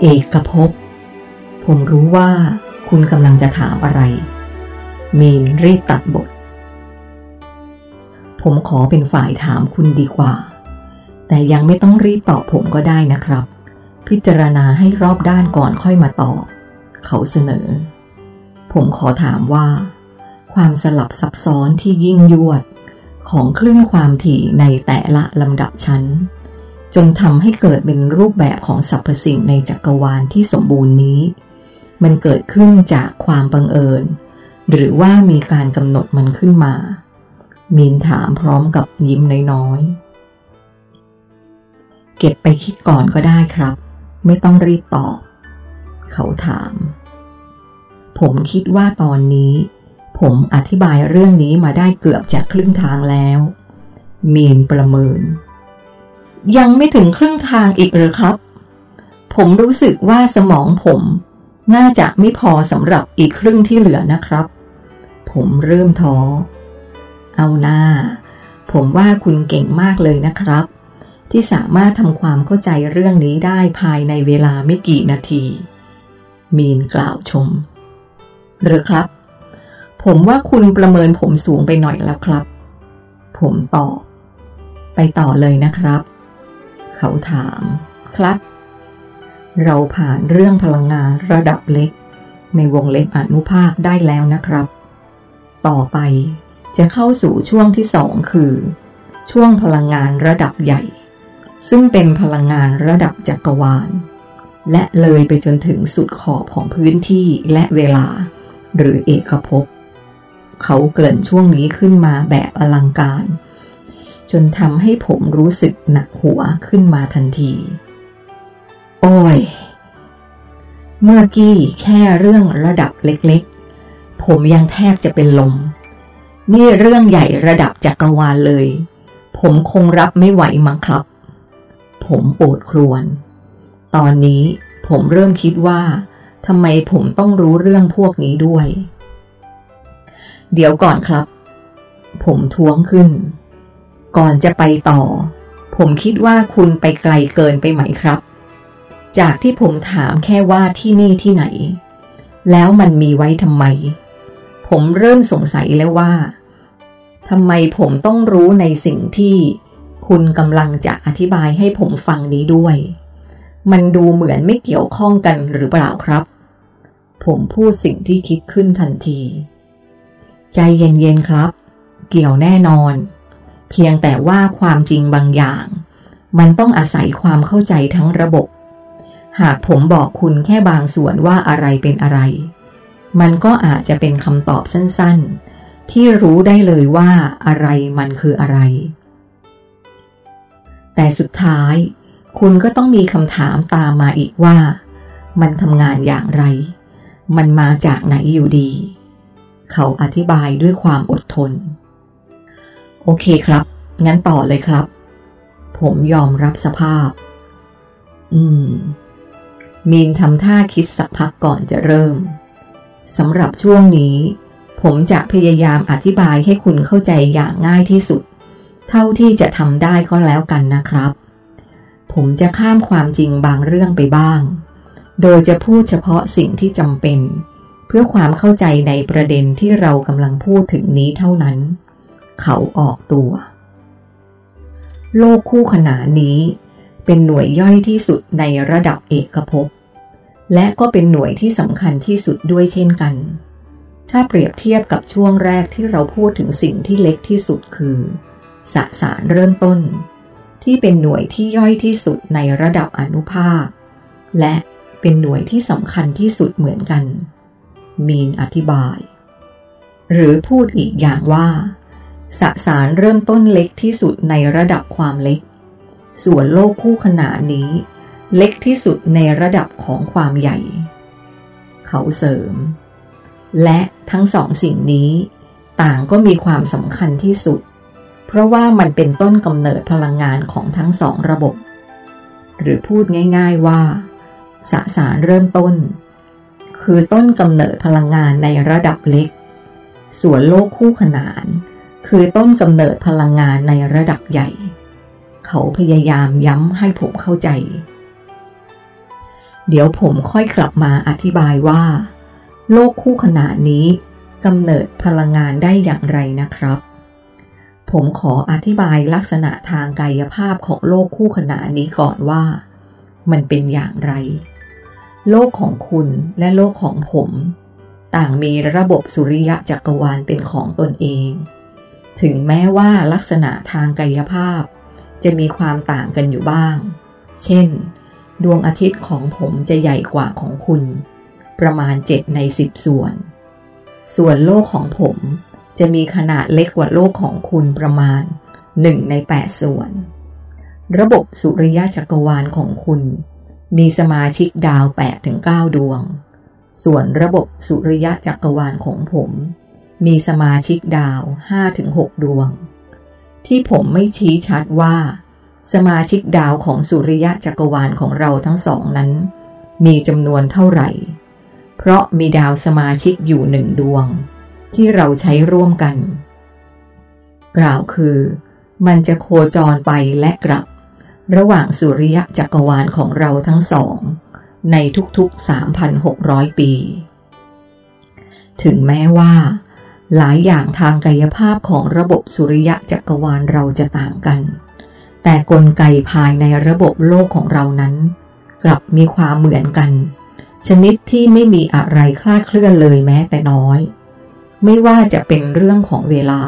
เอกภพ ผมรู้ว่าคุณกำลังจะถามอะไร มีนรีบตัดบท ผมขอเป็นฝ่ายถามคุณดีกว่า แต่ยังไม่ต้องรีบตอบผมก็ได้นะครับ พิจารณาให้รอบด้านก่อนค่อยมาตอบ เขาเสนอ ผมขอถามว่า ความสลับซับซ้อนที่ยิ่งยวดของคลื่นความถี่ในแต่ละลำดับชั้น จนทำให้เกิดเป็นรูปแบบของสรรพสิ่งในจักรวาลที่สมบูรณ์นี้ มันเกิดขึ้นจากความบังเอิญ หรือว่ามีการกำหนดมันขึ้นมา มีนถามพร้อมกับยิ้มน้อยๆ เก็บไปคิดก่อนก็ได้ครับ ไม่ต้องรีบตอบ เขาถาม ผมคิดว่าตอนนี้ ผมอธิบายเรื่องนี้มาได้เกือบจะครึ่งทางแล้ว มีนประเมิน ยังไม่ถึงครึ่งทางอีกหรือครับ ผมรู้สึกว่าสมองผมน่าจะไม่พอสำหรับอีกครึ่งที่เหลือนะครับ ผมเริ่มท้อ เอาหน้า ผมว่าคุณเก่งมากเลยนะครับ ที่สามารถทำความเข้าใจเรื่องนี้ได้ภายในเวลาไม่กี่นาที มีนกล่าวชม หรือครับ ผมว่าคุณประเมินผมสูงไปหน่อยแล้วครับ ผมตอบไปต่อเลยนะครับ เขาถาม ครับ เราผ่านเรื่องพลังงานระดับเล็ก ในวงเล็บอนุภาคได้แล้วนะครับ ต่อไปจะเข้าสู่ช่วงที่สองคือ ช่วงพลังงานระดับใหญ่ ซึ่งเป็นพลังงานระดับจักรวาล และเลยไปจนถึงสุดขอบของพื้นที่และเวลา หรือเอกภพเขาเกริ่นช่วงนี้ขึ้นมาแบบอลังการ จนทำให้ผมรู้สึกหนักหัวขึ้นมาทันที โอ้ย เมื่อกี้แค่เรื่องระดับเล็กๆ ผมยังแทบจะเป็นลม นี่เรื่องใหญ่ระดับจักรวาลเลย ผมคงรับไม่ไหวมั้งครับ ผมโอดครวญตอนนี้ผมเริ่มคิดว่าทำไมผมต้องรู้เรื่องพวกนี้ด้วย เดี๋ยวก่อนครับ ผมท้วงขึ้น ก่อนจะไปต่อ ผมคิดว่าคุณไปไกลเกินไปไหมครับ จากที่ผมถามแค่ว่าที่นี่ที่ไหน แล้วมันมีไว้ทำไม ผมเริ่มสงสัยแล้วว่าทำไมผมต้องรู้ในสิ่งที่คุณกำลังจะอธิบายให้ผมฟังนี้ด้วย มันดูเหมือนไม่เกี่ยวข้องกันหรือเปล่าครับ ผมพูดสิ่งที่คิดขึ้นทันที ใจเย็นๆครับ เกี่ยวแน่นอน เพียงแต่ว่าความจริงบางอย่าง มันต้องอาศัยความเข้าใจทั้งระบบ หากผมบอกคุณแค่บางส่วนว่าอะไรเป็นอะไร มันก็อาจจะเป็นคำตอบสั้นๆ ที่รู้ได้เลยว่าอะไรมันคืออะไร แต่สุดท้าย คุณก็ต้องมีคำถามตามมาอีกว่า มันทำงานอย่างไร มันมาจากไหนอยู่ดี เขาอธิบายด้วยความอดทน โอเคครับ งั้นต่อเลยครับ ผมยอมรับสภาพ อืม มีนทำท่าคิดสักพักก่อนจะเริ่มสำหรับช่วงนี้ ผมจะพยายามอธิบายให้คุณเข้าใจอย่างง่ายที่สุด เท่าที่จะทำได้ก็แล้วกันนะครับ ผมจะข้ามความจริงบางเรื่องไปบ้าง โดยจะพูดเฉพาะสิ่งที่จำเป็น เพื่อความเข้าใจในประเด็นที่เรากำลังพูดถึงนี้เท่านั้น เขาออกตัว โลกคู่ขนานนี้เป็นหน่วยย่อยที่สุดในระดับเอกภพ และก็เป็นหน่วยที่สำคัญที่สุดด้วยเช่นกัน ถ้าเปรียบเทียบกับช่วงแรกที่เราพูดถึงสิ่งที่เล็กที่สุดคือ สสารเริ่มต้น ที่เป็นหน่วยที่ย่อยที่สุดในระดับอนุภาค และเป็นหน่วยที่สำคัญที่สุดเหมือนกัน มีนอธิบาย หรือพูดอีกอย่างว่า สสารเริ่มต้นเล็กที่สุดในระดับความเล็ก ส่วนโลกคู่ขนานนี้ เล็กที่สุดในระดับของความใหญ่ เขาเสริม และทั้งสองสิ่งนี้ ต่างก็มีความสำคัญที่สุด เพราะว่ามันเป็นต้นกำเนิดพลังงานของทั้งสองระบบ หรือพูดง่าย ๆว่า สสารเริ่มต้น คือต้นกำเนิดพลังงานในระดับเล็ก ส่วนโลกคู่ขนาน คือต้นกำเนิดพลังงานในระดับใหญ่ เขาพยายามย้ำให้ผมเข้าใจ เดี๋ยวผมค่อยกลับมาอธิบายว่า โลกคู่ขนานนี้กำเนิดพลังงานได้อย่างไรนะครับ ผมขออธิบายลักษณะทางกายภาพของโลกคู่ขนานนี้ก่อนว่า มันเป็นอย่างไร โลกของคุณและโลกของผม ต่างมีระบบสุริยะจักรวาลเป็นของตนเอง ถึงแม้ว่าลักษณะทางกายภาพ จะมีความต่างกันอยู่บ้าง เช่น ดวงอาทิตย์ของผมจะใหญ่กว่าของคุณ ประมาณ 7 ใน 10 ส่วน ส่วนโลกของผมจะมีขนาดเล็กกว่าโลกของคุณประมาณ 1 ใน 8 ส่วน ระบบสุริยะจักรวาลของคุณ มีสมาชิกดาว8-9 ดวง ส่วนระบบสุริยะจักรวาลของผม มีสมาชิกดาว 5-6 ดวง ที่ผมไม่ชี้ชัดว่า สมาชิกดาวของสุริยะจักรวาลของเราทั้งสองนั้น มีจำนวนเท่าไหร่ เพราะมีดาวสมาชิกอยู่หนึ่งดวง ที่เราใช้ร่วมกัน กล่าวคือ มันจะโคจรไปและกลับ ระหว่างสุริยะจักรวาลของเราทั้งสอง ในทุกๆ 3,600 ปี ถึงแม้ว่า หลายอย่างทางกายภาพของระบบสุริยะจักรวาลเราจะต่างกัน แต่กลไกภายในระบบโลกของเรานั้น กลับมีความเหมือนกัน ชนิดที่ไม่มีอะไรคลาดเคลื่อนเลยแม้แต่น้อย ไม่ว่าจะเป็นเรื่องของเวลา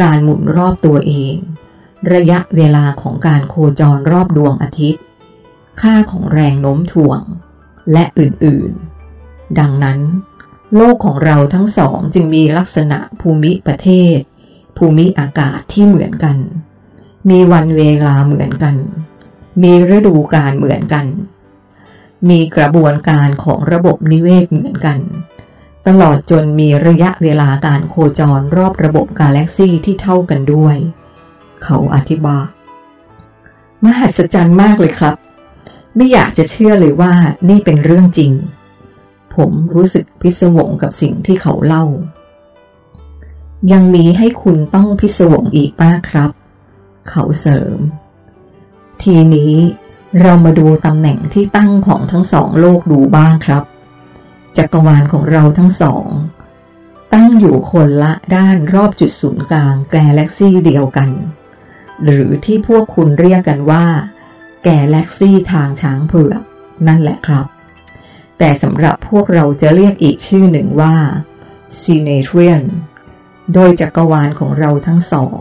การหมุนรอบตัวเอง ระยะเวลาของการโคจรรอบดวงอาทิตย์ ค่าของแรงโน้มถ่วง และอื่นๆ ดังนั้น โลกของเราทั้งสองจึงมีลักษณะภูมิประเทศ ภูมิอากาศที่เหมือนกัน มีวันเวลาเหมือนกัน มีฤดูกาลเหมือนกัน มีกระบวนการของระบบนิเวศเหมือนกัน ตลอดจนมีระยะเวลาการโคจรรอบระบบกาแล็กซี่ที่เท่ากันด้วย เขาอธิบายมหัศจรรย์มากเลยครับ ไม่อยากจะเชื่อเลยว่านี่เป็นเรื่องจริง ผมรู้สึกพิศวงกับสิ่งที่เขาเล่า ยังมีให้คุณต้องพิศวงอีกมาครับ เขาเสริม ทีนี้เรามาดูตำแหน่งที่ตั้งของทั้งสองโลกดูบ้างครับ จักรวาลของเราทั้งสอง ตั้งอยู่คนละด้านรอบจุดศูนย์กลางแกลเล็กซี่เดียวกัน หรือที่พวกคุณเรียกกันว่า แกลเล็กซี่ทางช้างเผือกนั่นแหละครับ แต่สำหรับพวกเราจะเรียกอีกชื่อหนึ่งว่าซีเนเทรียนโดยจักรวาลของเราทั้งสอง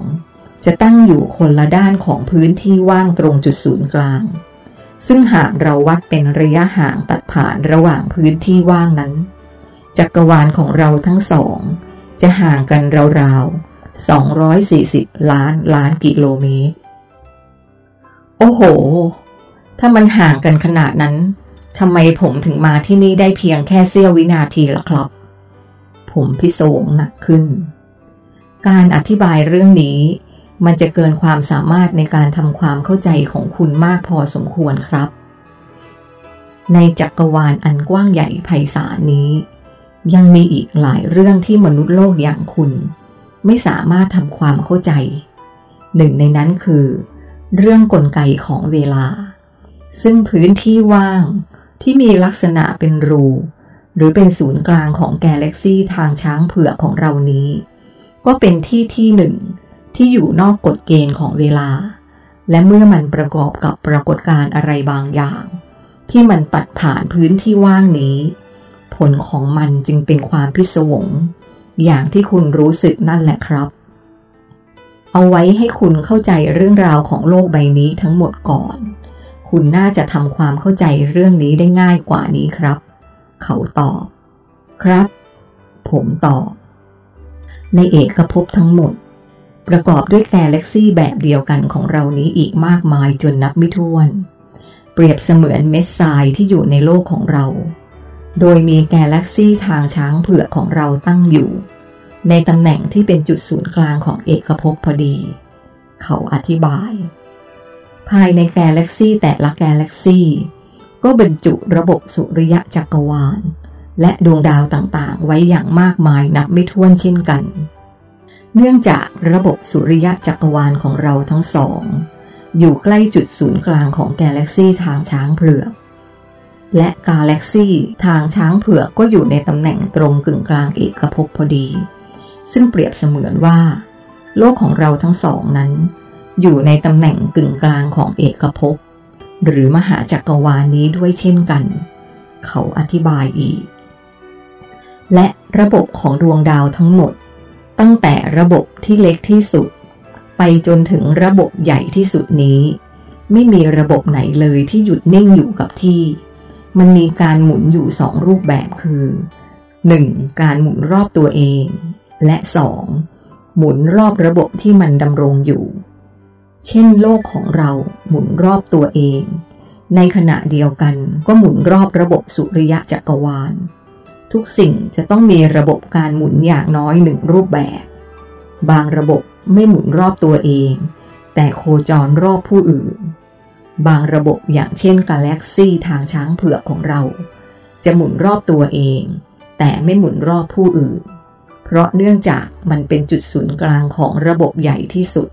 จะตั้งอยู่คนละด้านของพื้นที่ว่างตรงจุดศูนย์กลาง ซึ่งหากเราวัดเป็นระยะห่างตัดผ่านระหว่างพื้นที่ว่างนั้น จักรวาลของเราทั้งสอง จะห่างกันราวๆ 240 ล้านล้านกิโลเมตร โอ้โห ถ้ามันห่างกันขนาดนั้น ทำไมผมถึงมาที่นี่ได้เพียงแค่เสี้ยววินาทีล่ะครับ ผมพิศวงหนักขึ้น การอธิบายเรื่องนี้ มันจะเกินความสามารถในการทำความเข้าใจของคุณมากพอสมควรครับ ในจักรวาลอันกว้างใหญ่ไพศาลนี้ ยังมีอีกหลายเรื่องที่มนุษย์โลกอย่างคุณ ไม่สามารถทำความเข้าใจ หนึ่งในนั้นคือ เรื่องกลไกของเวลา ซึ่งพื้นที่ว่าง ที่มีลักษณะเป็นรู หรือเป็นศูนย์กลางของแกลเล็กซี่ทางช้างเผือกของเรานี้ ก็เป็นที่ที่หนึ่งที่อยู่นอกกฎเกณฑ์ของเวลา และเมื่อมันประกอบกับปรากฏการณ์อะไรบางอย่าง ที่มันตัดผ่านพื้นที่ว่างนี้ ผลของมันจึงเป็นความพิศวง อย่างที่คุณรู้สึกนั่นแหละครับ เอาไว้ให้คุณเข้าใจเรื่องราวของโลกใบนี้ทั้งหมดก่อน คุณน่าจะทำความเข้าใจเรื่องนี้ได้ง่ายกว่านี้ครับ เขาตอบ ครับ ผมตอบ ในเอกภพทั้งหมด ประกอบด้วยแกลเล็กซี่แบบเดียวกันของเรานี้อีกมากมายจนนับไม่ถ้วน เปรียบเสมือนเม็ดทรายที่อยู่ในโลกของเรา โดยมีแกลเล็กซี่ทางช้างเผือกของเราตั้งอยู่ ในตำแหน่งที่เป็นจุดศูนย์กลางของเอกภพพอดี เขาอธิบาย ภายในกลเล็กซี่แต่ละกลเล็กซี่ก็บรรจุระบบสุริยะจักรวาล และดวงดาวต่างๆ ไว้อย่างมากมายนับไม่ถ้วนเช่นกัน เนื่องจากระบบสุริยะจักรวาลของเราทั้งสอง อยู่ใกล้จุดศูนย์กลางของกลเล็กซี่ทางช้างเผือก และกาแล็กซี่ทางช้างเผือกก็อยู่ในตำแหน่งตรงกึ่งกลางเอกภพพอดี ซึ่งเปรียบเสมือนว่า โลกของเราทั้งสองนั้น อยู่ในตำแหน่งกึ่งกลางของเอกภพหรือมหาจักรวาลนี้ด้วยเช่นกัน เขาอธิบายอีก และระบบของดวงดาวทั้งหมด ตั้งแต่ระบบที่เล็กที่สุด ไปจนถึงระบบใหญ่ที่สุดนี้ ไม่มีระบบไหนเลยที่หยุดนิ่งอยู่กับที่ มันมีการหมุนอยู่สองรูปแบบคือ 1. การหมุนรอบตัวเอง และ 2. หมุนรอบระบบที่มันดำรงอยู่ เช่นโลกของเราหมุนรอบตัวเอง ในขณะเดียวกันก็หมุนรอบระบบสุริยะจักรวาล ทุกสิ่งจะต้องมีระบบการหมุนอย่างน้อยหนึ่งรูปแบบ บางระบบไม่หมุนรอบตัวเอง แต่โคจรรอบผู้อื่น บางระบบอย่างเช่นกาแล็กซี่ทางช้างเผือกของเรา จะหมุนรอบตัวเอง แต่ไม่หมุนรอบผู้อื่น เพราะเนื่องจากมันเป็นจุดศูนย์กลางของระบบใหญ่ที่สุด